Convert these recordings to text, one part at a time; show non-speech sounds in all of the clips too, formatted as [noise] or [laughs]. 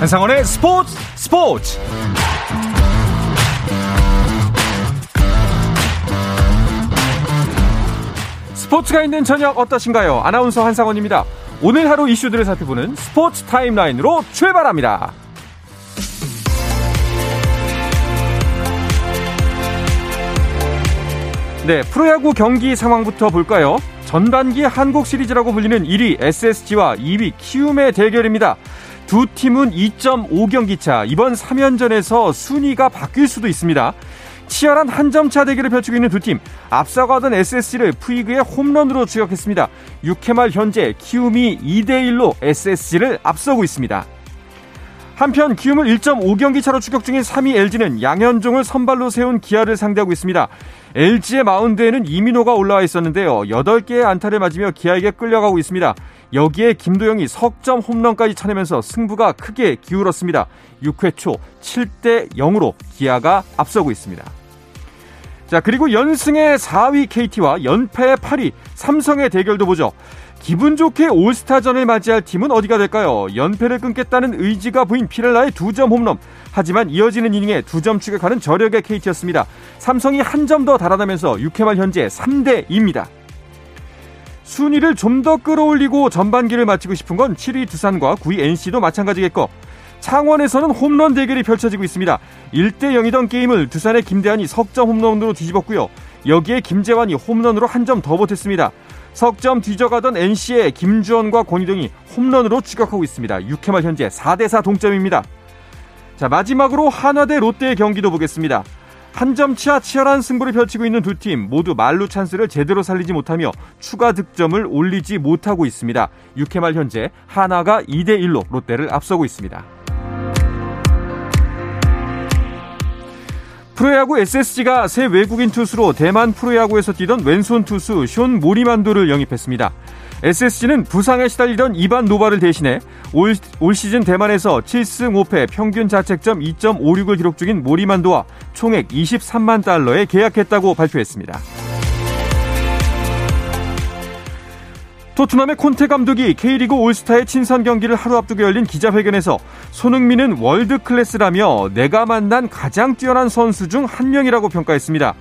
한상원의 스포츠 스포츠 스포츠가 있는 저녁 어떠신가요? 아나운서 한상원입니다. 오늘 하루 이슈들을 살펴보는 스포츠 타임라인으로 출발합니다. 네, 프로야구 경기 상황부터 볼까요? 전반기 한국 시리즈라고 불리는 1위 SSG와 2위 키움의 대결입니다. 두 팀은 2.5경기 차, 이번 3연전에서 순위가 바뀔 수도 있습니다. 치열한 한 점 차 대결을 펼치고 있는 두 팀. 앞서가던 SSG를 푸이그의 홈런으로 추격했습니다. 6회 말 현재 키움이 2대1로 SSG를 앞서고 있습니다. 한편 키움을 1.5경기 차로 추격 중인 3위 LG는 양현종을 선발로 세운 기아를 상대하고 있습니다. LG의 마운드에는 이민호가 올라와 있었는데요. 8개의 안타를 맞으며 기아에게 끌려가고 있습니다. 여기에 김도영이 석점 홈런까지 쳐내면서 승부가 크게 기울었습니다. 6회 초 7대 0으로 기아가 앞서고 있습니다. 자, 그리고 연승의 4위 KT와 연패의 8위 삼성의 대결도 보죠. 기분 좋게 올스타전을 맞이할 팀은 어디가 될까요? 연패를 끊겠다는 의지가 보인 피렐라의 두 점 홈런. 하지만 이어지는 이닝에 두 점 추격하는 저력의 KT였습니다. 삼성이 한 점 더 달아나면서 6회 말 현재 3대 2입니다. 순위를 좀 더 끌어올리고 전반기를 마치고 싶은 건 7위 두산과 9위 NC도 마찬가지겠고 창원에서는 홈런 대결이 펼쳐지고 있습니다. 1대 0이던 게임을 두산의 김대한이 석점 홈런으로 뒤집었고요. 여기에 김재환이 홈런으로 한 점 더 보탰습니다. 석점 뒤져가던 NC의 김주원과 권희동이 홈런으로 추격하고 있습니다. 6회 말 현재 4대4 동점입니다. 자, 마지막으로 한화 대 롯데의 경기도 보겠습니다. 한 점 차 치열한 승부를 펼치고 있는 두 팀 모두 말루 찬스를 제대로 살리지 못하며 추가 득점을 올리지 못하고 있습니다. 6회 말 현재 한화가 2대1로 롯데를 앞서고 있습니다. 프로야구 SSG가 새 외국인 투수로 대만 프로야구에서 뛰던 왼손 투수 숀 모리만도를 영입했습니다. SSG는 부상에 시달리던 이반 노바를 대신해 올, 올 시즌 대만에서 7승 5패 평균 자책점 2.56을 기록 중인 모리만도와 총액 23만 달러에 계약했다고 발표했습니다. 토트넘의 콘테 감독이 K리그 올스타의 친선 경기를 하루 앞두고 열린 기자회견에서 손흥민은 월드 클래스라며 내가 만난 가장 뛰어난 선수 중 한 명이라고 평가했습니다.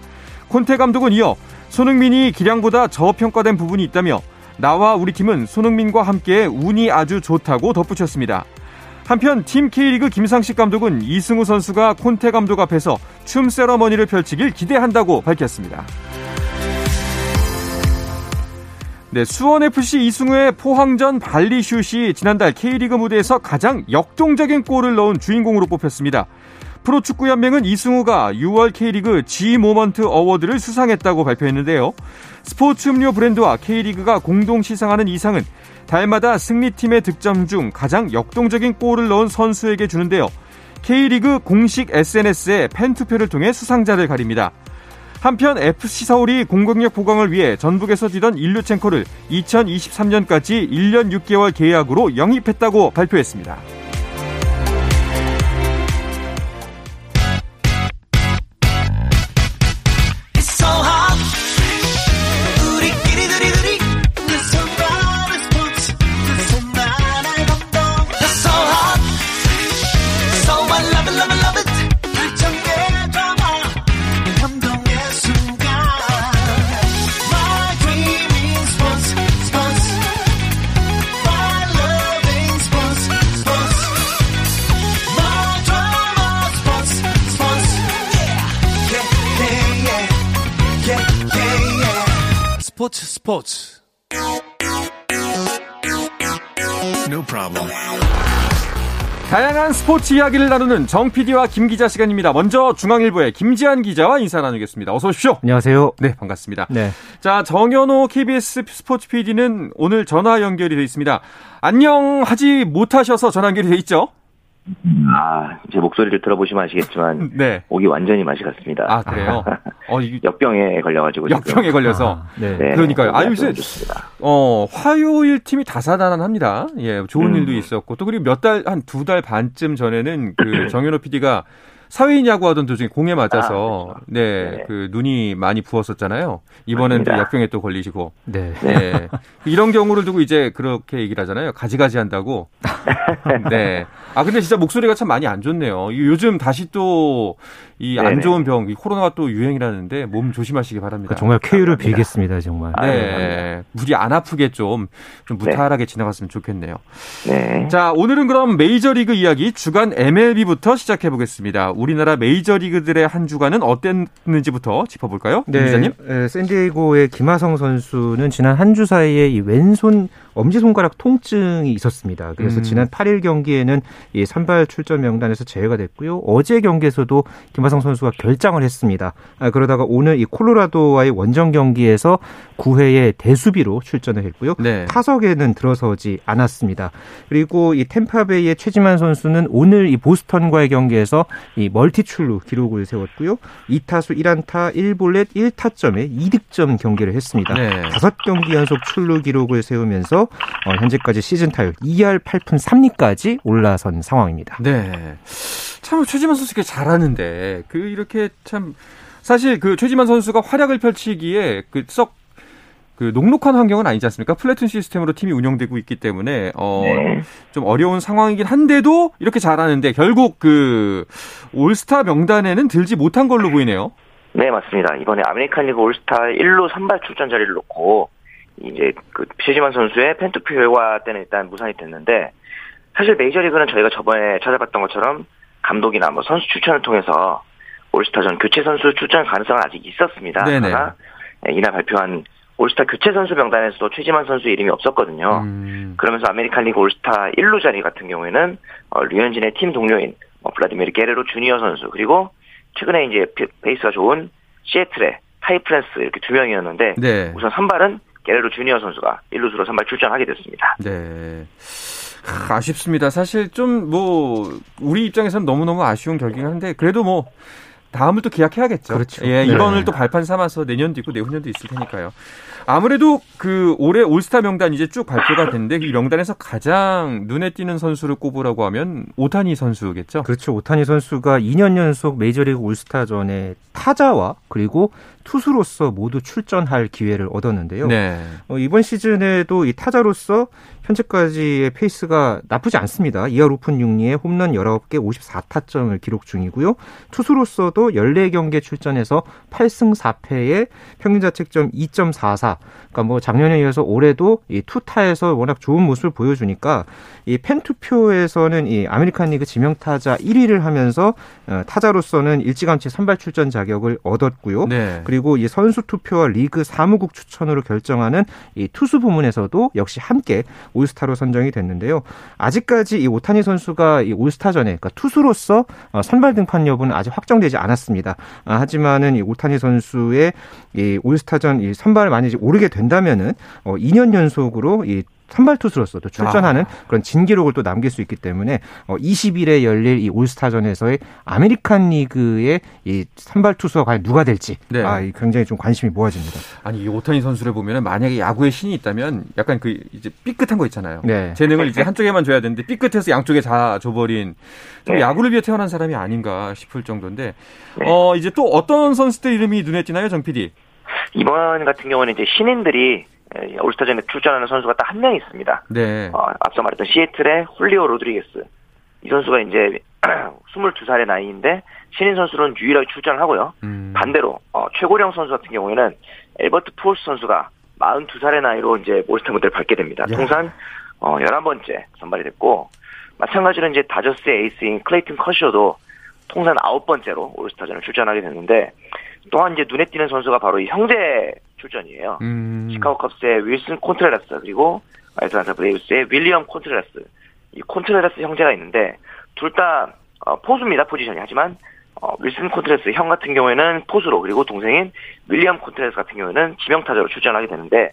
콘테 감독은 이어 손흥민이 기량보다 저평가된 부분이 있다며 나와 우리 팀은 손흥민과 함께 운이 아주 좋다고 덧붙였습니다. 한편 팀 K리그 김상식 감독은 이승우 선수가 콘테 감독 앞에서 춤 세러머니를 펼치길 기대한다고 밝혔습니다. 네, 수원FC 이승우의 포항전 발리슛이 지난달 K리그 무대에서 가장 역동적인 골을 넣은 주인공으로 뽑혔습니다. 프로축구연맹은 이승우가 6월 K리그 G모먼트 어워드를 수상했다고 발표했는데요. 스포츠 음료 브랜드와 K리그가 공동 시상하는 이상은 달마다 승리팀의 득점 중 가장 역동적인 골을 넣은 선수에게 주는데요. K리그 공식 SNS에 팬투표를 통해 수상자를 가립니다. 한편 FC 서울이 공격력 보강을 위해 전북에서 뛰던 일류첸코를 2023년까지 1년 6개월 계약으로 영입했다고 발표했습니다. 스포츠 스포츠 No problem. 다양한 스포츠 이야기를 나누는 정 PD와 김 기자 시간입니다. 먼저 중앙일보의 김지한 기자와 인사 나누겠습니다. 어서 오십시오. 안녕하세요. 네, 반갑습니다. 네. 자, 정현호 KBS 스포츠 PD는 오늘 전화 연결이 되어 있습니다. 안녕하지 못하셔서 전화 연결이 되어 있죠? 아, 제 목소리를 들어보시면 아시겠지만 [laughs] 네. 목이 완전히 맛이 갔습니다. 아, 그래요? [laughs] 어, 이... 역병에 걸려 가지고 역병에 걸려서. 아, 네. 네. 그러니까요. 아, 요새 어, 화요일 팀이 다사다난합니다. 예, 좋은 음. 일도 있었고 또 그리고 몇 달 한 두 달 반쯤 전에는 그 [clears throat] 정현호 PD가 사회인 야구하던 도중에 공에 맞아서 아, 그렇죠. 네, 네, 그 눈이 많이 부었었잖아요. 이번엔 또 역병에 또 걸리시고. 네. 네. 이런 경우를 두고 이제 그렇게 얘기를 하잖아요. 가지가지 한다고. [laughs] 네. 아 근데 진짜 목소리가 참 많이 안 좋네요. 요즘 다시 또 이 안 좋은 병, 이 코로나가 또 유행이라는데 몸 조심하시기 바랍니다. 정말 쾌유를 빌겠습니다, 정말. 네. 무리 안 아프게 좀, 좀 무탈하게 네. 지나갔으면 좋겠네요. 네. 자, 오늘은 그럼 메이저리그 이야기 주간 MLB부터 시작해 보겠습니다. 우리나라 메이저리그들의 한 주간은 어땠는지부터 짚어볼까요? 네. 기자님? 네, 샌디에이고의 김하성 선수는 지난 한 주 사이에 이 왼손 엄지손가락 통증이 있었습니다. 그래서 음. 지난 8일 경기에는 이 선발 출전 명단에서 제외가 됐고요. 어제 경기에서도 김하성 선수가 결장을 했습니다. 아, 그러다가 오늘 이 콜로라도와의 원정 경기에서 9회에 대수비로 출전을 했고요. 네. 타석에는 들어서지 않았습니다. 그리고 이 템파베이의 최지만 선수는 오늘 이 보스턴과의 경기에서 이 멀티 출루 기록을 세웠고요. 2타수 1안타 1볼넷 1타점에 2득점 경기를 했습니다. 네. 5경기 연속 출루 기록을 세우면서 어, 현재까지 시즌 타율 2할 8푼 3리까지 올라선 상황입니다. 네. 참 최지만 선수 가 잘하는데 그 이렇게 참 사실 그 최지만 선수가 활약을 펼치기에 그 썩 그 녹록한 환경은 아니지 않습니까? 플래툰 시스템으로 팀이 운영되고 있기 때문에 어, 네. 좀 어려운 상황이긴 한데도 이렇게 잘하는데 결국 그 올스타 명단에는 들지 못한 걸로 보이네요. 네, 맞습니다. 이번에 아메리칸 리그 올스타 1루 선발 출전 자리를 놓고 이제 그 최지만 선수의 팬투표 결과 때는 일단 무산이 됐는데 사실 메이저리그는 저희가 저번에 찾아봤던 것처럼 감독이나 뭐 선수 추천을 통해서 올스타전 교체 선수 출전 가능성은 아직 있었습니다. 네네. 그러나 네, 이날 발표한 올스타 교체 선수 명단에서도 최지만 선수 이름이 없었거든요. 음. 그러면서 아메리칸 리그 올스타 1루 자리 같은 경우에는 어, 류현진의 팀 동료인 어, 블라디미르 게레로 주니어 선수 그리고 최근에 이제 페이스가 좋은 시애틀의 타이 프랜스 이렇게 두 명이었는데 네. 우선 선발은 게레로 주니어 선수가 1루수로 선발 출전하게 됐습니다. 네. 아쉽습니다. 사실 좀 뭐 우리 입장에서는 너무너무 아쉬운 결과긴 한데 그래도 뭐 다음을 또 기약해야겠죠. 그렇죠. 예, 이번을 네. 또 발판 삼아서 내년도 있고 내후년도 있을 테니까요. 아무래도 그 올해 올스타 명단 이제 쭉 발표가 됐는데 이 명단에서 가장 눈에 띄는 선수를 꼽으라고 하면 오타니 선수겠죠. 그렇죠. 오타니 선수가 2년 연속 메이저리그 올스타전에 타자와 그리고 투수로서 모두 출전할 기회를 얻었는데요. 네. 어, 이번 시즌에도 이 타자로서 현재까지의 페이스가 나쁘지 않습니다. 2할 5푼 6리에 홈런 19개 54타점을 기록 중이고요. 투수로서도 14경기에 출전해서 8승 4패에 평균 자책점 2.44. 그러니까 뭐 작년에 이어서 올해도 이 투타에서 워낙 좋은 모습을 보여주니까 이 팬투표에서는 이 아메리칸 리그 지명 타자 1위를 하면서 어, 타자로서는 일찌감치 선발 출전 자격을 얻었고요. 네. 그리고 이 선수 투표와 리그 사무국 추천으로 결정하는 이 투수 부문에서도 역시 함께 올스타로 선정이 됐는데요. 아직까지 이 오타니 선수가 이 올스타전에 그러니까 투수로서 어, 선발 등판 여부는 아직 확정되지 않았습니다. 아, 하지만은 이 오타니 선수의 이 올스타전 이 선발을 많이 오르게 된다면은 어 2년 연속으로 이 선발 투수로서도 출전하는 아. 그런 진기록을 또 남길 수 있기 때문에 어 20일에 열릴 이 올스타전에서의 아메리칸 리그의 이 선발 투수가 과연 누가 될지 네. 아, 굉장히 좀 관심이 모아집니다. 아니 이 오타니 선수를 보면은 만약에 야구에 신이 있다면 약간 그 이제 삐끗한 거 있잖아요. 네. 재능을 이제 한쪽에만 줘야 되는데 삐끗해서 양쪽에 다 줘버린 좀 네. 야구를 위해 태어난 사람이 아닌가 싶을 정도인데 네. 어 이제 또 어떤 선수들 이름이 눈에 띄나요, 정 PD? 이번 같은 경우는 이제 신인들이 예, 올스타전에 출전하는 선수가 딱 한 명 있습니다. 네. 어, 앞서 말했던 시애틀의 훌리오 로드리게스. 이 선수가 이제 [clears throat] 22살의 나이인데 신인 선수로는 유일하게 출전을 하고요. 음. 반대로 어, 최고령 선수 같은 경우에는 앨버트 푸홀스 선수가 42살의 나이로 이제 올스타 무대를 밟게 됩니다. 야. 통산 어, 11번째 선발이 됐고 마찬가지로 이제 다저스의 에이스인 클레이튼 커쇼도 통산 9번째로 올스타전을 출전하게 됐는데 또한 이제 눈에 띄는 선수가 바로 이 형제 출전이에요. 음. 시카고 컵스의 윌슨 콘트레라스 그리고 애틀란타 브레이브스의 윌리엄 콘트레라스. 이 콘트레라스 형제가 있는데 둘다 어, 포수입니다 포지션이 하지만 어, 윌슨 콘트레스 형 같은 경우에는 포수로 그리고 동생인 윌리엄 콘트레스 같은 경우에는 지명타자로 출전하게 되는데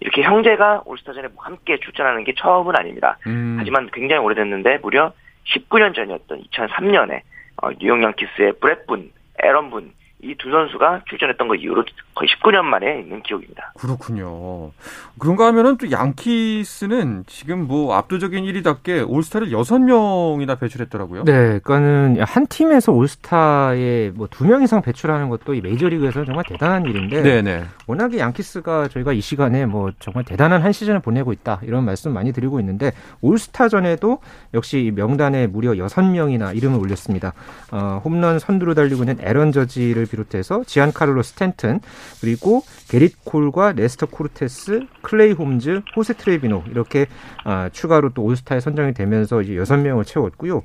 이렇게 형제가 올스타전에 함께 출전하는 게 처음은 아닙니다. 음. 하지만 굉장히 오래됐는데 무려 19년 전이었던 2003년에 어, 뉴욕 양키스의 브렛 분, 에런 분 이 두 선수가 출전했던 거 이후로 거의 19년 만에 있는 기록입니다. 그렇군요. 그런가 하면은 또 양키스는 지금 뭐 압도적인 1위답게 올스타를 6명이나 배출했더라고요. 네, 그러니까는 한 팀에서 올스타에 뭐 두 명 이상 배출하는 것도 이 메이저리그에서는 정말 대단한 일인데 네네. 워낙에 양키스가 저희가 이 시간에 뭐 정말 대단한 한 시즌을 보내고 있다 이런 말씀 많이 드리고 있는데 올스타전에도 역시 명단에 무려 6명이나 이름을 올렸습니다. 어, 홈런 선두로 달리고 있는 에런 저지를 비롯해서 지안카를로 스탠튼 그리고 게릿 콜과 네스터 코르테스, 클레이 홈즈, 호세 트레비노 이렇게 아, 추가로 또 올스타에 선정이 되면서 이제 여섯 명을 채웠고요.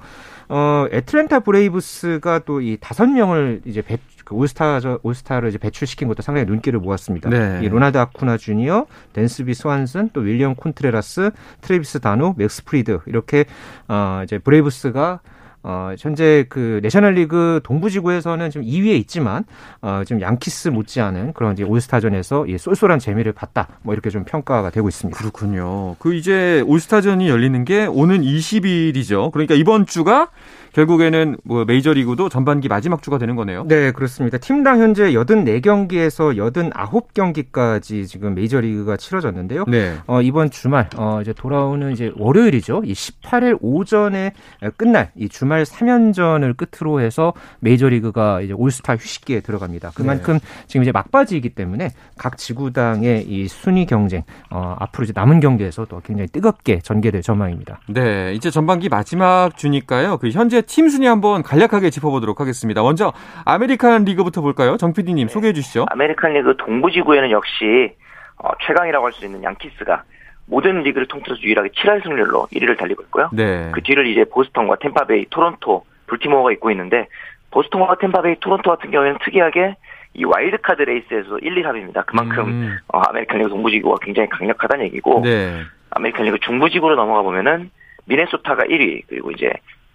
어, 애틀랜타 브레이브스가 또 이 다섯 명을 이제 배, 그 올스타 올스타를 이제 배출시킨 것도 상당히 눈길을 모았습니다. 네. 이 로날드 아쿠나 주니어, 댄스비 스완슨, 또 윌리엄 콘트레라스, 트래비스 다노, 맥스 프리드 이렇게 어, 이제 브레이브스가 어, 현재 그 내셔널리그 동부지구에서는 좀 2위에 있지만 어, 좀 양키스 못지않은 그런 이제 올스타전에서 이 쏠쏠한 재미를 봤다. 뭐 이렇게 좀 평가가 되고 있습니다. 그렇군요. 그 이제 올스타전이 열리는 게 오는 20일이죠. 그러니까 이번 주가 결국에는 뭐 메이저리그도 전반기 마지막 주가 되는 거네요. 네, 그렇습니다. 팀당 현재 84경기에서 89경기까지 지금 메이저리그가 치러졌는데요. 네. 어, 이번 주말 어, 이제 돌아오는 이제 월요일이죠. 이 18일 오전에 끝날 이 주말 3연전을 끝으로 해서 메이저리그가 이제 올스타 휴식기에 들어갑니다. 그만큼 네. 지금 이제 막바지이기 때문에 각 지구당의 이 순위 경쟁 어, 앞으로 이제 남은 경기에서 도 굉장히 뜨겁게 전개될 전망입니다. 네, 이제 전반기 마지막 주니까요. 그 현재 팀 순위 한번 간략하게 짚어보도록 하겠습니다. 먼저 아메리칸 리그부터 볼까요? 정 PD님 네. 소개해 주시죠. 아메리칸 리그 동부지구에는 역시 어, 최강이라고 할 수 있는 양키스가 모든 리그를 통틀어서 유일하게 7할 승률로 1위를 달리고 있고요. 네. 그 뒤를 이제 보스턴과 템파베이, 토론토, 볼티모어가 잇고 있는데 보스턴과 템파베이, 토론토 같은 경우에는 특이하게 이 와일드카드 레이스에서 1, 2, 3입니다. 그만큼 음. 어, 아메리칸 리그 동부지구가 굉장히 강력하다는 얘기고 네. 아메리칸 리그 중부지구로 넘어가 보면은 미네소타가 1위 그리고 이제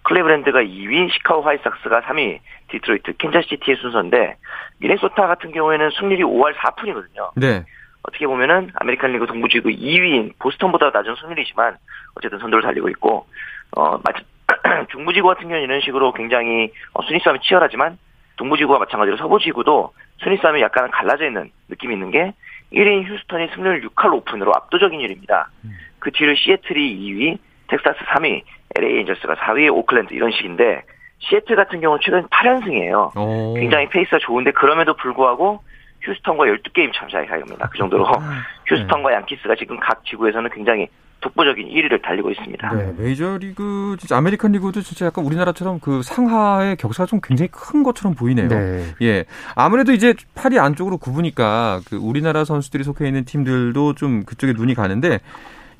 클리블랜드가 2위, 시카고 화이삭스가 3위, 디트로이트, 캔자시티의 순서인데 미네소타 같은 경우에는 승률이 5할 4푼이거든요. 네. 어떻게 보면은 아메리칸 리그 동부지구 2위인 보스턴보다 낮은 승률이지만 어쨌든 선두를 달리고 있고 어 [clears throat] 중부지구 같은 경우는 이런 식으로 굉장히 어, 순위 싸움이 치열하지만 동부지구와 마찬가지로 서부지구도 순위 싸움이 약간 갈라져 있는 느낌이 있는 게 1위인 휴스턴이 승률 6할 5푼으로 압도적인 1위입니다. 음. 그 뒤를 시애틀이 2위, 텍사스 3위, LA 엔젤스가 4위, 오클랜드 이런 식인데 시애틀 같은 경우는 최근 8연승이에요. 오. 굉장히 페이스가 좋은데 그럼에도 불구하고 휴스턴과 12게임 차 사이입니다. 그 정도로 아, 휴스턴과 양키스가 지금 각 지구에서는 굉장히 독보적인 1위를 달리고 있습니다. 네, 메이저리그 진짜 아메리칸 리그도 진짜 약간 우리나라처럼 그 상하의 격차가 좀 굉장히 큰 것처럼 보이네요. 네. 예. 아무래도 이제 팔이 안쪽으로 굽으니까 그 우리나라 선수들이 속해 있는 팀들도 좀 그쪽에 눈이 가는데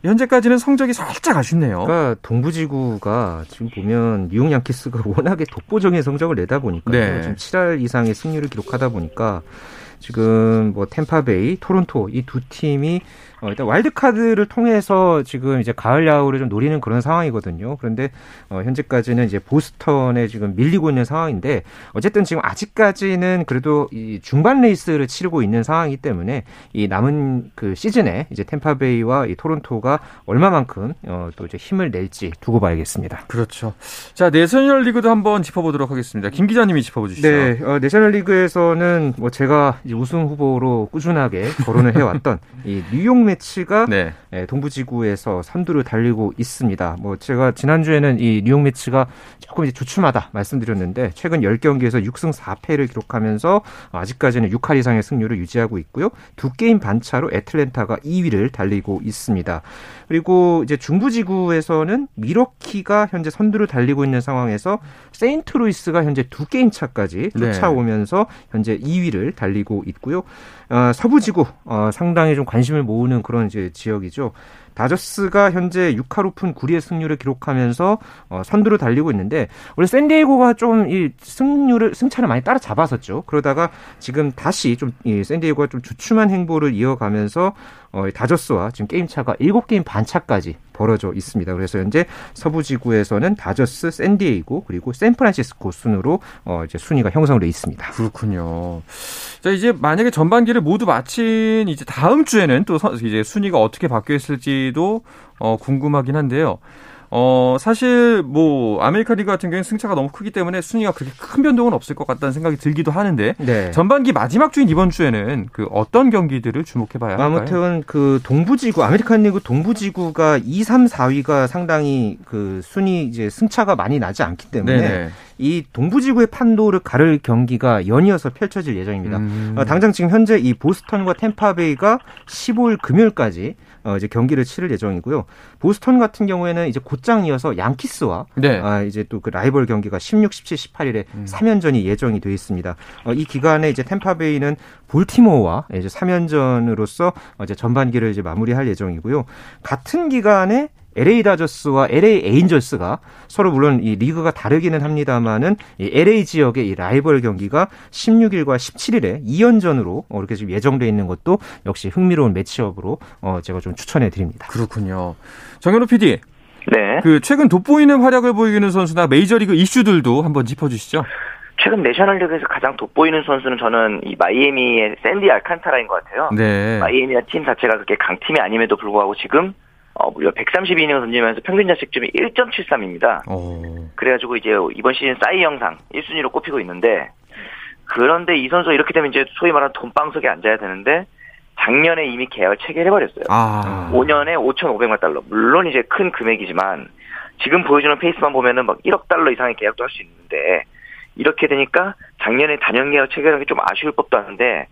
현재까지는 성적이 살짝 아쉽네요. 그러니까 동부지구가 지금 보면 뉴욕 양키스가 [laughs] 워낙에 독보적인 성적을 내다 보니까 네. 지금 7할 이상의 승률을 기록하다 보니까 지금 뭐 템파베이, 토론토 이 두 팀이 어, 일단 와일드카드를 통해서 지금 이제 가을 야구를 좀 노리는 그런 상황이거든요. 그런데 어, 현재까지는 이제 보스턴에 지금 밀리고 있는 상황인데 어쨌든 지금 아직까지는 그래도 이 중반 레이스를 치르고 있는 상황이기 때문에 이 남은 그 시즌에 이제 템파베이와 이 토론토가 얼마만큼 어, 또 이제 힘을 낼지 두고 봐야겠습니다. 그렇죠. 자 내셔널 리그도 한번 짚어보도록 하겠습니다. 김 기자님이 짚어보시죠. 네, 어, 내셔널 리그에서는 뭐 제가 우승 후보로 꾸준하게 거론을 해왔던 [laughs] 이 뉴욕 매치가 네. 예, 동부지구에서 선두를 달리고 있습니다. 뭐 제가 지난주에는 이 뉴욕 매치가 조금 이제 주춤하다 말씀드렸는데 최근 10경기에서 6승 4패를 기록하면서 아직까지는 6할 이상의 승률을 유지하고 있고요. 두 게임 반차로 애틀랜타가 2위를 달리고 있습니다. 그리고 이제 중부지구에서는 미러키가 현재 선두를 달리고 있는 상황에서 세인트루이스가 현재 두 게임 차까지 네. 쫓아오면서 네. 현재 2위를 달리고 있고요. 어, 서부지구 어, 상당히 좀 관심을 모으는 그런 이제 지역이죠. 다저스가 현재 6할 5푼 9리의 승률을 기록하면서 어, 선두를 달리고 있는데 원래 샌디에고가 좀 이 승률을 승차를 많이 따라잡았었죠. 그러다가 지금 다시 좀 이 샌디에고가 좀 주춤한 행보를 이어가면서 어, 다저스와 지금 게임 차가 7게임 반 차까지 벌어져 있습니다. 그래서 현재 서부 지구에서는 다저스, 샌디에이고 그리고 샌프란시스코 순으로 어, 이제 순위가 형성돼 있습니다. 그렇군요. 자 이제 만약에 전반기를 모두 마친 이제 다음 주에는 또 이제 순위가 어떻게 있을 지도 어, 궁금하긴 한데요. 어, 사실 뭐 아메리카 리그 같은 경우는 승차가 너무 크기 때문에 순위가 그렇게 큰 변동은 없을 것 같다는 생각이 들기도 하는데 네. 전반기 마지막 주인 이번 주에는 그 어떤 경기들을 주목해 봐야 할까요? 아무튼 그 동부지구 아메리칸 리그 동부지구가 2, 3, 4위가 상당히 그 순위 이제 승차가 많이 나지 않기 때문에 네네. 이 동부지구의 판도를 가를 경기가 연이어서 펼쳐질 예정입니다. 음. 어, 당장 지금 현재 이 보스턴과 템파베이가 15일 금요일까지 어, 이제 경기를 치를 예정이고요. 보스턴 같은 경우에는 이제 곧장 이어서 양키스와 네. 아, 이제 또 그 라이벌 경기가 16, 17, 18일에 음. 3연전이 예정이 되어 있습니다. 어, 이 기간에 이제 템파베이는 볼티모어와 이제 3연전으로서 이제 전반기를 이제 마무리할 예정이고요. 같은 기간에 LA 다저스와 LA 에인절스가 서로 물론 이 리그가 다르기는 합니다만은 이 LA 지역의 이 라이벌 경기가 16일과 17일에 2연전으로 어, 이렇게 지금 예정돼 있는 것도 역시 흥미로운 매치업으로 어 제가 좀 추천해 드립니다. 그렇군요. 정현우 PD. 네. 그 최근 돋보이는 활약을 보이는 선수나 메이저리그 이슈들도 한번 짚어 주시죠. 최근 내셔널리그에서 가장 돋보이는 선수는 저는 이 마이애미의 샌디 알칸타라인 것 같아요. 네. 마이애미와 팀 자체가 그렇게 강팀이 아님에도 불구하고 지금 어, 무려 132이닝을 던지면서 평균 자책점이 1.73입니다. 오. 그래가지고 이제 이번 시즌 싸이 영상 1순위로 꼽히고 있는데 그런데 이 선수가 이렇게 되면 이제 소위 말하는 돈방석에 앉아야 되는데 작년에 이미 계약을 체결해버렸어요. 아. 5년에 5,500만 달러. 물론 이제 큰 금액이지만 지금 보여주는 페이스만 보면은 막 1억 달러 이상의 계약도 할 수 있는데 이렇게 되니까 작년에 단연 계약 체결하기 좀 아쉬울 법도 한데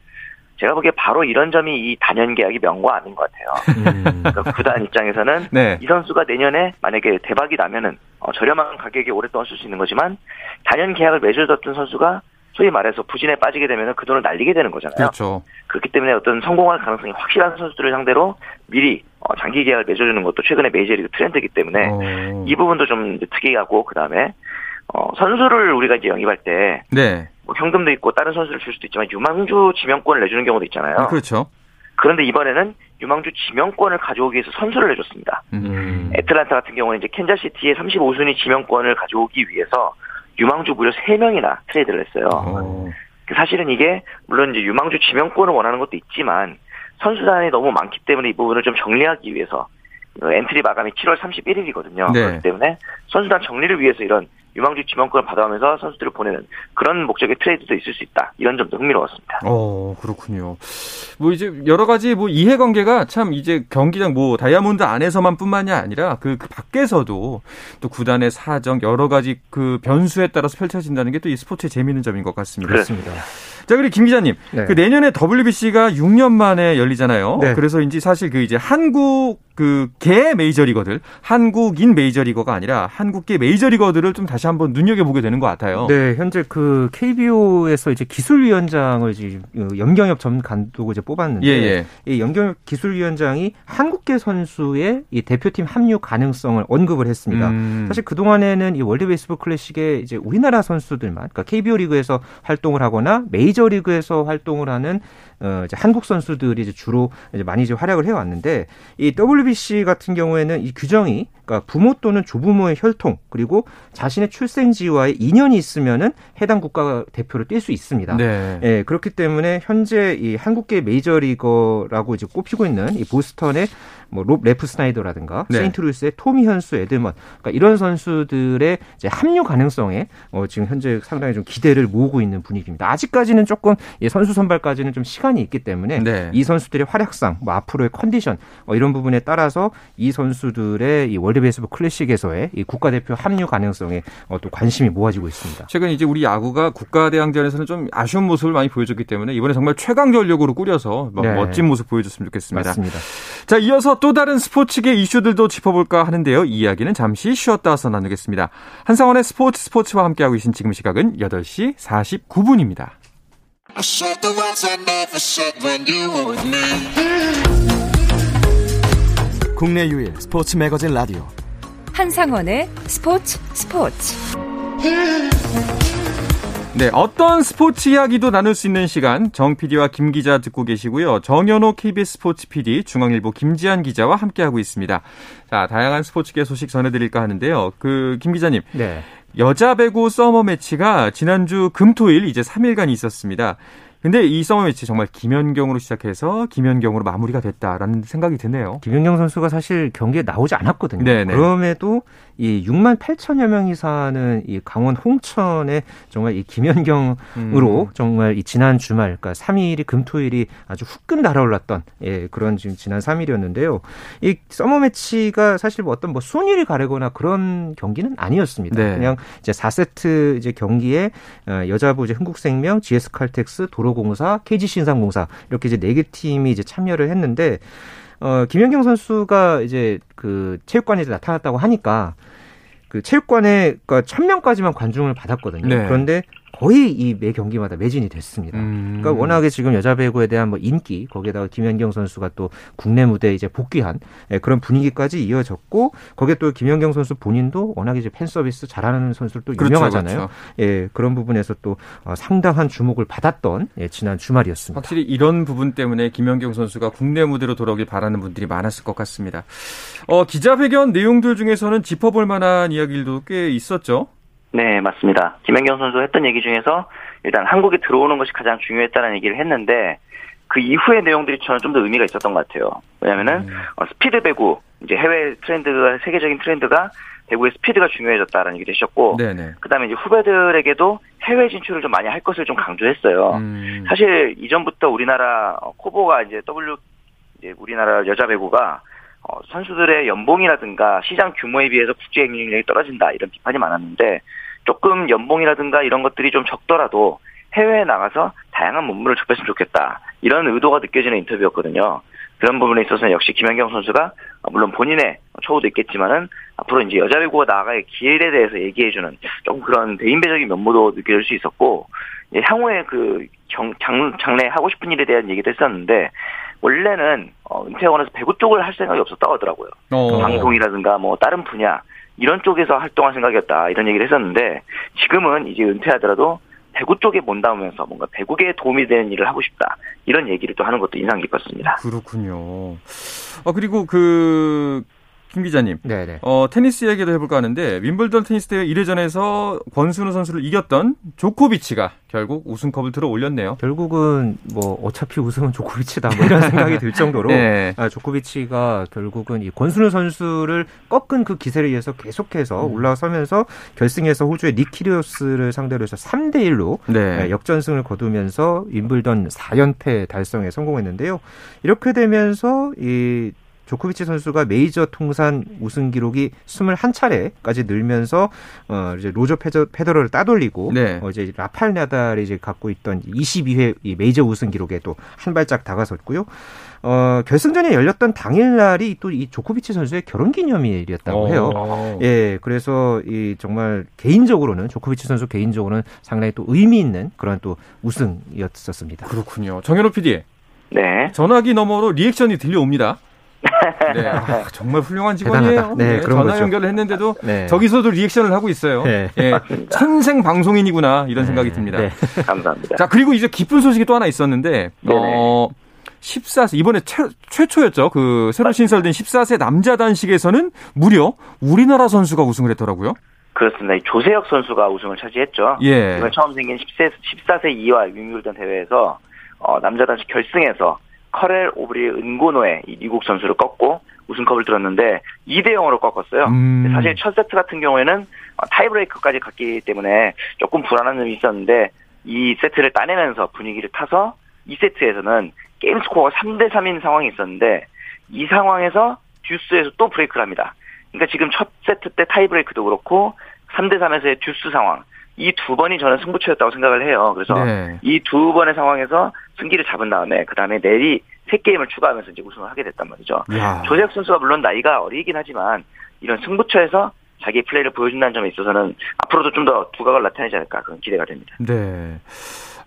제가 보기에 바로 이런 점이 이 단연 계약이 명과 아닌 것 같아요. 음. 그러니까 구단 입장에서는 네. 이 선수가 내년에 만약에 대박이 나면은 어, 저렴한 가격에 오랫동안 쓸 수 있는 거지만 단연 계약을 맺어뒀던 선수가 소위 말해서 부진에 빠지게 되면 그 돈을 날리게 되는 거잖아요. 그렇죠. 그렇기 때문에 어떤 성공할 가능성이 확실한 선수들을 상대로 미리 어, 장기 계약을 맺어주는 것도 최근에 메이저리그 트렌드이기 때문에 오. 어. 이 부분도 좀 특이하고 그 다음에 어, 선수를 우리가 이제 영입할 때 네. 뭐 현금도 있고 다른 선수를 줄 수도 있지만 유망주 지명권을 내주는 경우도 있잖아요. 아, 그렇죠. 그런데 이번에는 유망주 지명권을 가져오기 위해서 선수를 내줬습니다. 음. 애틀란타 같은 경우는 이제 캔자시티의 35순위 지명권을 가져오기 위해서 유망주 무려 3명이나 트레이드를 했어요. 오. 그 사실은 이게 물론 이제 유망주 지명권을 원하는 것도 있지만 선수단이 너무 많기 때문에 이 부분을 좀 정리하기 위해서 그 엔트리 마감이 7월 31일이거든요. 네. 그렇기 때문에 선수단 정리를 위해서 이런 유망주 지명권을 받아가면서 선수들을 보내는 그런 목적의 트레이드도 있을 수 있다. 이런 점도 흥미로웠습니다. 어, 그렇군요. 뭐 이제 여러 가지 뭐 이해관계가 참 이제 경기장 뭐 다이아몬드 안에서만 뿐만이 아니라 그, 그 밖에서도 또 구단의 사정 여러 가지 그 변수에 따라서 펼쳐진다는 게 또 이 스포츠의 재미있는 점인 것 같습니다. 그렇습니다. 자, 그리고 김 기자님. 네. 그 내년에 WBC가 6년 만에 열리잖아요. 네. 그래서인지 사실 그 이제 한국 그 개 메이저리거들, 한국인 메이저리거가 아니라 한국계 메이저리거들을 좀 다시 한번 눈여겨보게 되는 것 같아요. 네, 현재 그 KBO에서 이제 기술위원장을 지금 염경엽 전 감독을 이제 뽑았는데, 예, 예. 이 염경엽 기술위원장이 한국계 선수의 이 대표팀 합류 가능성을 언급을 했습니다. 음. 사실 그 동안에는 이 월드 베이스볼 클래식에 이제 우리나라 선수들만, 그러니까 KBO 리그에서 활동을 하거나 메이저 리그에서 활동을 하는 어, 이제 한국 선수들이 이제 주로 이제 많이 이제 활약을 해왔는데 이 WBC 같은 경우에는 이 규정이 그러니까 부모 또는 조부모의 혈통 그리고 자신의 출생지와의 인연이 있으면은 해당 국가 대표를 뛸 수 있습니다. 네. 예, 그렇기 때문에 현재 이 한국계 메이저리거라고 이제 꼽히고 있는 이 보스턴의 뭐 롭 레프스나이더라든가 네. 세인트루이스의 토미 현수 에드먼 그러니까 이런 선수들의 이제 합류 가능성에 어, 지금 현재 상당히 좀 기대를 모으고 있는 분위기입니다. 아직까지는 조금 예, 선수 선발까지는 좀 시간이 있기 때문에 네. 이 선수들의 활약상, 뭐 앞으로의 컨디션 어, 이런 부분에 따라서 이 선수들의 이 월드 베이스볼 클래식에서의 이 국가대표 합류 가능성에 어, 또 관심이 모아지고 있습니다. 최근 이제 우리 야구가 국가대항전에서는 좀 아쉬운 모습을 많이 보여줬기 때문에 이번에 정말 최강 전력으로 꾸려서 뭐 네. 멋진 모습 보여줬으면 좋겠습니다. 맞습니다. 자, 이어서 또 다른 스포츠계 이슈들도 짚어볼까 하는데요. 이 이야기는 잠시 쉬었다 와서 나누겠습니다. 한상원의 스포츠 스포츠와 함께하고 계신 지금 시각은 8시 49분입니다. 국내 유일 스포츠 매거진 라디오 한상원의 스포츠 스포츠 네, 어떤 스포츠 이야기도 나눌 수 있는 시간 정 PD와 김 기자 듣고 계시고요. 정현호 KBS 스포츠 PD, 중앙일보 김지한 기자와 함께하고 있습니다. 자, 다양한 스포츠계 소식 전해드릴까 하는데요. 그 김 기자님, 네. 여자 배구 서머 매치가 지난주 금토일 이제 3일간 있었습니다. 근데 이 서머 매치 정말 김연경으로 시작해서 김연경으로 마무리가 됐다라는 생각이 드네요. 김연경 선수가 사실 경기에 나오지 않았거든요. 네네. 그럼에도 이 6만 8천여 명이 사는 이 강원 홍천의 정말 이 김연경으로 음. 정말 이 지난 주말 그러니까 3일이 금토일이 아주 후끈 달아올랐던 예, 그런 지금 지난 3일이었는데요. 이 서머 매치가 사실 뭐 어떤 뭐 순위를 가르거나 그런 경기는 아니었습니다. 네. 그냥 이제 4세트 이제 경기에 어, 여자부 이제 흥국생명, GS칼텍스, 도로공사, KG신상공사 이렇게 이제 네 개 팀이 이제 참여를 했는데 어, 김연경 선수가 이제 그 체육관에 나타났다고 하니까 그 체육관에 그러니까 1000명까지만 관중을 받았거든요. 네. 그런데 거의 이 매 경기마다 매진이 됐습니다. 음. 그러니까 워낙에 지금 여자 배구에 대한 뭐 인기 거기에다가 김연경 선수가 또 국내 무대에 이제 복귀한 예, 그런 분위기까지 이어졌고 거기에 또 김연경 선수 본인도 워낙에 이제 팬 서비스 잘하는 선수로 또 그렇죠, 유명하잖아요. 그렇죠. 예, 그런 부분에서 또 어, 상당한 주목을 받았던 예, 지난 주말이었습니다. 확실히 이런 부분 때문에 김연경 선수가 국내 무대로 돌아오길 바라는 분들이 많았을 것 같습니다. 어, 기자회견 내용들 중에서는 짚어볼 만한 이야기들도 꽤 있었죠. 네, 맞습니다. 김연경 선수 했던 얘기 중에서 일단 한국에 들어오는 것이 가장 중요했다는 얘기를 했는데 그 이후의 내용들이 저는 좀 더 의미가 있었던 것 같아요. 왜냐면은 음. 어, 스피드 배구 이제 해외 트렌드가 세계적인 트렌드가 배구의 스피드가 중요해졌다라는 얘기를 하셨고 그다음에 이제 후배들에게도 해외 진출을 좀 많이 할 것을 좀 강조했어요. 음. 사실 이전부터 우리나라 어, 코보가 이제 W 이제 우리나라 여자 배구가 어, 선수들의 연봉이라든가 시장 규모에 비해서 국제 경쟁력이 떨어진다 이런 비판이 많았는데 조금 연봉이라든가 이런 것들이 좀 적더라도 해외에 나가서 다양한 문물을 접했으면 좋겠다. 이런 의도가 느껴지는 인터뷰였거든요. 그런 부분에 있어서는 역시 김연경 선수가 물론 본인의 초우도 있겠지만은 앞으로 이제 여자 배구가 나아갈 기회에 대해서 얘기해주는 조금 그런 대인배적인 면모도 느껴질 수 있었고 향후에 그 경, 장, 장래 하고 싶은 일에 대한 얘기도 했었는데 원래는 어, 은퇴하고 서 배구 쪽을 할 생각이 없었다고 하더라고요. 어. 방송이라든가 뭐 다른 분야 이런 쪽에서 활동할 생각이었다 이런 얘기를 했었는데 지금은 이제 은퇴하더라도 배구 쪽에 본다면서 뭔가 배구계에 도움이 되는 일을 하고 싶다 이런 얘기를 또 하는 것도 인상 깊었습니다. 그렇군요. 아 그리고 그 김 기자님. 네네. 어, 테니스 얘기도 해볼까 하는데 윈블던 테니스 대회 1회전에서 권순우 선수를 이겼던 조코비치가 결국 우승컵을 들어 올렸네요. 결국은 뭐 어차피 우승은 조코비치다 뭐 이런 생각이 들 정도로 [laughs] 네. 아, 조코비치가 결국은 이 권순우 선수를 꺾은 그 기세를 이어서 계속해서 음. 올라서면서 결승에서 호주의 니키리오스를 상대로 해서 3대 1로 네. 역전승을 거두면서 윈블던 4연패 달성에 성공했는데요. 이렇게 되면서 이 조코비치 선수가 메이저 통산 우승 기록이 21차례까지 늘면서 어 이제 로저 페저, 페더러를 따돌리고 네. 어 이제 라팔 나달이 이제 갖고 있던 22회 이 메이저 우승 기록에도 한 발짝 다가섰고요. 어, 결승전에 열렸던 당일날이 또 이 조코비치 선수의 결혼 기념일이었다고 해요. 오. 예, 그래서 이 정말 개인적으로는 조코비치 선수 개인적으로는 상당히 또 의미 있는 그런 또 우승이었었습니다. 그렇군요. 정현호 PD. 네. 전화기 너머로 리액션이 들려옵니다. 네. 아, 정말 훌륭한 직원이에요. 네, 네, 전화 거죠. 연결을 했는데도 네. 저기서도 리액션을 하고 있어요. 네. 네. 천생 방송인이구나 이런 네. 생각이 듭니다. 네. 감사합니다. 자 그리고 이제 기쁜 소식이 또 하나 있었는데 어, 14세 이번에 최, 최초였죠. 그 새로 신설된 14세 남자 단식에서는 무려 우리나라 선수가 우승을 했더라고요. 그렇습니다. 조세혁 선수가 우승을 차지했죠. 예. 이번 처음 생긴 10세, 14세 이하 윙글던 대회에서 어, 남자 단식 결승에서 커렐 오브리 은고노의 이 미국 선수를 꺾고 우승컵을 들었는데 2대 0으로 꺾었어요. 음. 사실 첫 세트 같은 경우에는 어, 타이브레이크까지 갔기 때문에 조금 불안한 점이 있었는데 이 세트를 따내면서 분위기를 타서 2세트에서는 게임 스코어가 3대 3인 상황이 있었는데 이 상황에서 듀스에서 또 브레이크를 합니다. 그러니까 지금 첫 세트 때 타이브레이크도 그렇고 3대 3에서의 듀스 상황 이 두 번이 저는 승부처였다고 생각을 해요. 그래서 네. 이 두 번의 상황에서 승기를 잡은 다음에 그 다음에 내리 세 게임을 추가하면서 이제 우승을 하게 됐단 말이죠. 조재혁 선수가 물론 나이가 어리긴 하지만 이런 승부처에서 자기 플레이를 보여준다는 점에 있어서는 앞으로도 좀 더 두각을 나타내지 않을까 그런 기대가 됩니다. 네.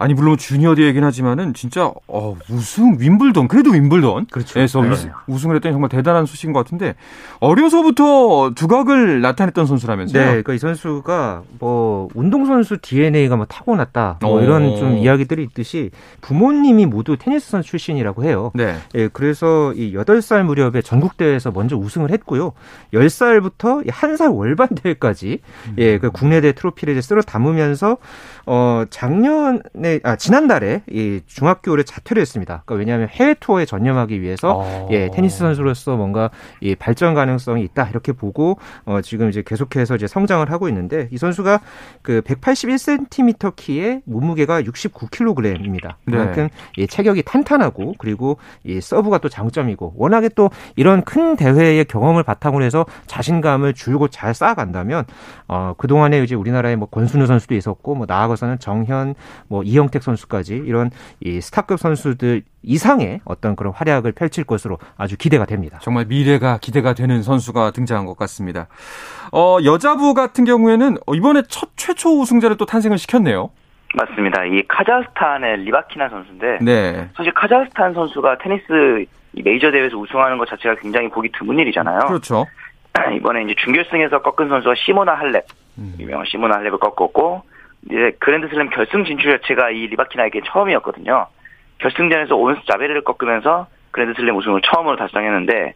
아니 물론 주니어 대회긴 하지만은 진짜 어, 우승 윈블던 그래도 윈블던 그렇죠. 에서 네. 우승을 했더니 정말 대단한 소식인 것 같은데 어려서부터 두각을 나타냈던 선수라면서요? 네, 그러니까 이 선수가 뭐 운동 선수 DNA가 뭐 타고났다 뭐 어. 이런 좀 이야기들이 있듯이 부모님이 모두 테니스 선수 출신이라고 해요. 네. 예, 그래서 이 8살 무렵에 전국 대회에서 먼저 우승을 했고요. 10살부터 한살 월반 대회까지 음. 예, 그 국내 대 트로피를 이제 쓸어 담으면서 어 작년에 지난해 아 지난달에 이 중학교를 자퇴를 했습니다. 그러니까 왜냐하면 해외 투어에 전념하기 위해서 어. 예 테니스 선수로서 뭔가 이 발전 가능성이 있다 이렇게 보고 어 지금 이제 계속해서 이제 성장을 하고 있는데 이 선수가 그 181cm 키에 몸무게가 69kg입니다. 그만큼 네. 이 체격이 탄탄하고 그리고 이 서브가 또 장점이고 워낙에 또 이런 큰 대회의 경험을 바탕으로 해서 자신감을 줄곧 잘 쌓아간다면 어 그동안에 이제 우리나라에 뭐 권순우 선수도 있었고 뭐 나아가서는 정현 뭐 이 영택 선수까지 이런 이 스타급 선수들 이상의 어떤 그런 활약을 펼칠 것으로 아주 기대가 됩니다. 정말 미래가 기대가 되는 선수가 등장한 것 같습니다. 어, 여자부 같은 경우에는 이번에 첫 최초 우승자를 또 탄생을 시켰네요. 맞습니다. 이 카자흐스탄의 리바키나 선수인데 네. 사실 카자흐스탄 선수가 테니스 메이저 대회에서 우승하는 것 자체가 굉장히 보기 드문 일이잖아요. 그렇죠. [clears throat] 이번에 이제 준결승에서 꺾은 선수가 시모나 할렙, 음. 유명한 시모나 할렙을 꺾었고 이제 그랜드슬램 결승 진출 자체가 이 리바키나에게 처음이었거든요. 결승전에서 오은스 자베르를 꺾으면서 그랜드슬램 우승을 처음으로 달성했는데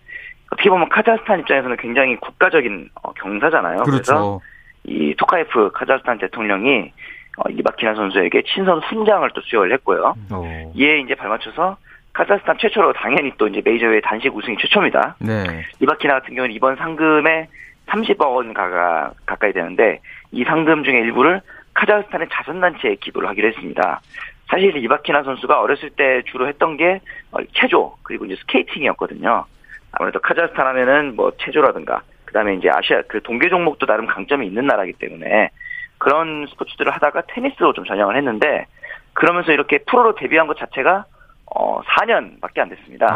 어떻게 보면 카자흐스탄 입장에서는 굉장히 국가적인 어, 경사잖아요. 그렇죠. 그래서 이 토카예프 카자흐스탄 대통령이 어, 리바키나 선수에게 친선 훈장을 또 수여를 했고요. 오. 어. 이에 이제 발맞춰서 카자흐스탄 최초로 당연히 또 이제 메이저의 단식 우승이 최초입니다. 네. 리바키나 같은 경우는 이번 상금에 30억 원 가가, 가까이 되는데 이 상금 중에 일부를 카자흐스탄의 자선단체에 기부를 하기로 했습니다. 사실 리바키나 선수가 어렸을 때 주로 했던 게 어, 체조 그리고 이제 스케이팅이었거든요. 아무래도 카자흐스탄 하면은 뭐 체조라든가 그다음에 이제 아시아 그 동계 종목도 나름 강점이 있는 나라기 때문에 그런 스포츠들을 하다가 테니스로 좀 전향을 했는데 그러면서 이렇게 프로로 데뷔한 것 자체가 어 4년밖에 안 됐습니다.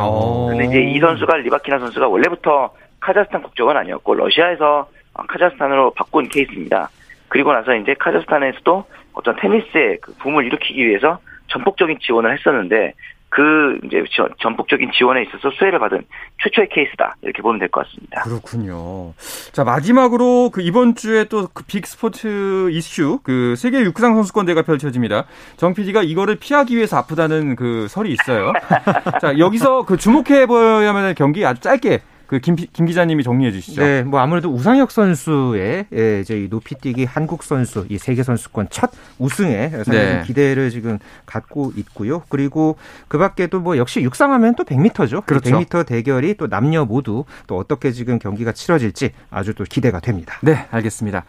근데 이제 이 선수가 리바키나 선수가 원래부터 카자흐스탄 국적은 아니었고 러시아에서 카자흐스탄으로 바꾼 케이스입니다. 그리고 나서 이제 카자흐스탄에서도 어떤 테니스의 그 붐을 일으키기 위해서 전폭적인 지원을 했었는데 그 이제 전폭적인 지원에 있어서 수혜를 받은 최초의 케이스다 이렇게 보면 될 것 같습니다. 그렇군요. 자 마지막으로 그 이번 주에 또 그 빅스포츠 이슈 그 세계 육상 선수권 대회가 펼쳐집니다. 정 PD가 이거를 피하기 위해서 아프다는 그 설이 있어요. [laughs] 자 여기서 그 주목해 보야만 경기 아주 짧게 그김 김 기자님이 정리해 주시죠. 네, 뭐 아무래도 우상혁 선수의 예, 이제 이 높이뛰기 한국 선수 이 세계 선수권 첫 우승에 상당히 네. 기대를 지금 갖고 있고요. 그리고 그밖에도 뭐 역시 육상하면 또 100m죠. 그렇죠. 100m 대결이 또 남녀 모두 또 어떻게 지금 경기가 치러질지 아주 또 기대가 됩니다. 네, 알겠습니다.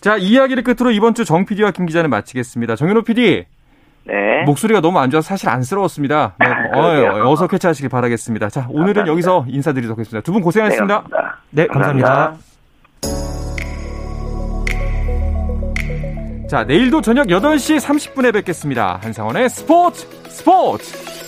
자, 이야기를 끝으로 이번 주 정 PD와 김 기자는 마치겠습니다. 정현호 PD. 네. 목소리가 너무 안 좋아서 사실 안쓰러웠습니다. 네. 아, 어, 어서 쾌차하시길 바라겠습니다. 자, 오늘은 감사합니다. 여기서 인사드리도록 하겠습니다. 두 분 고생하셨습니다. 네, 감사합니다. 자, 내일도 저녁 8시 30분에 뵙겠습니다. 한상원의 스포츠 스포츠!